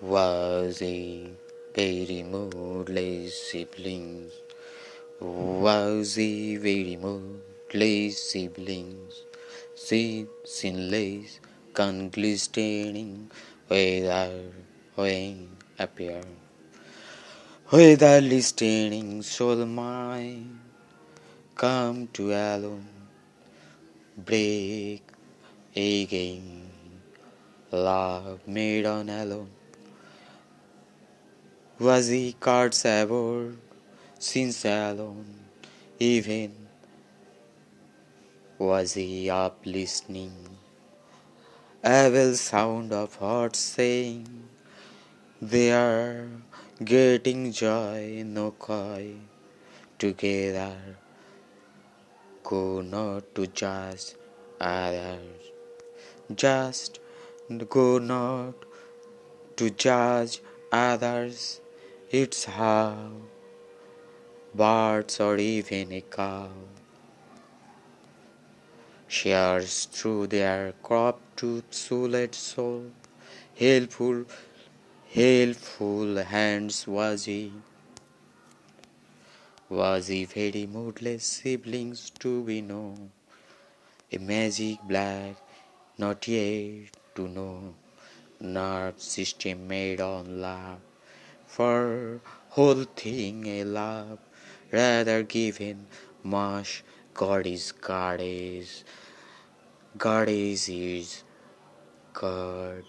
was a very moodless siblings was a very moodless siblings sin sinless conglistening without when appear. Without listening soul mine come to alone. Break again. Love made on alone was he cards aboard since alone even was he up listening. Evil sound of hearts saying they are getting joy no coy together go not to judge others. Just go not to judge others it's how birds or even a cow. Shares through their crop to souled soul. Helpful helpful hands was he. Was he very moodless siblings to be known a magic black not yet to know. Nerve system made on love for whole thing a love. Rather given much. God is God is. God is is God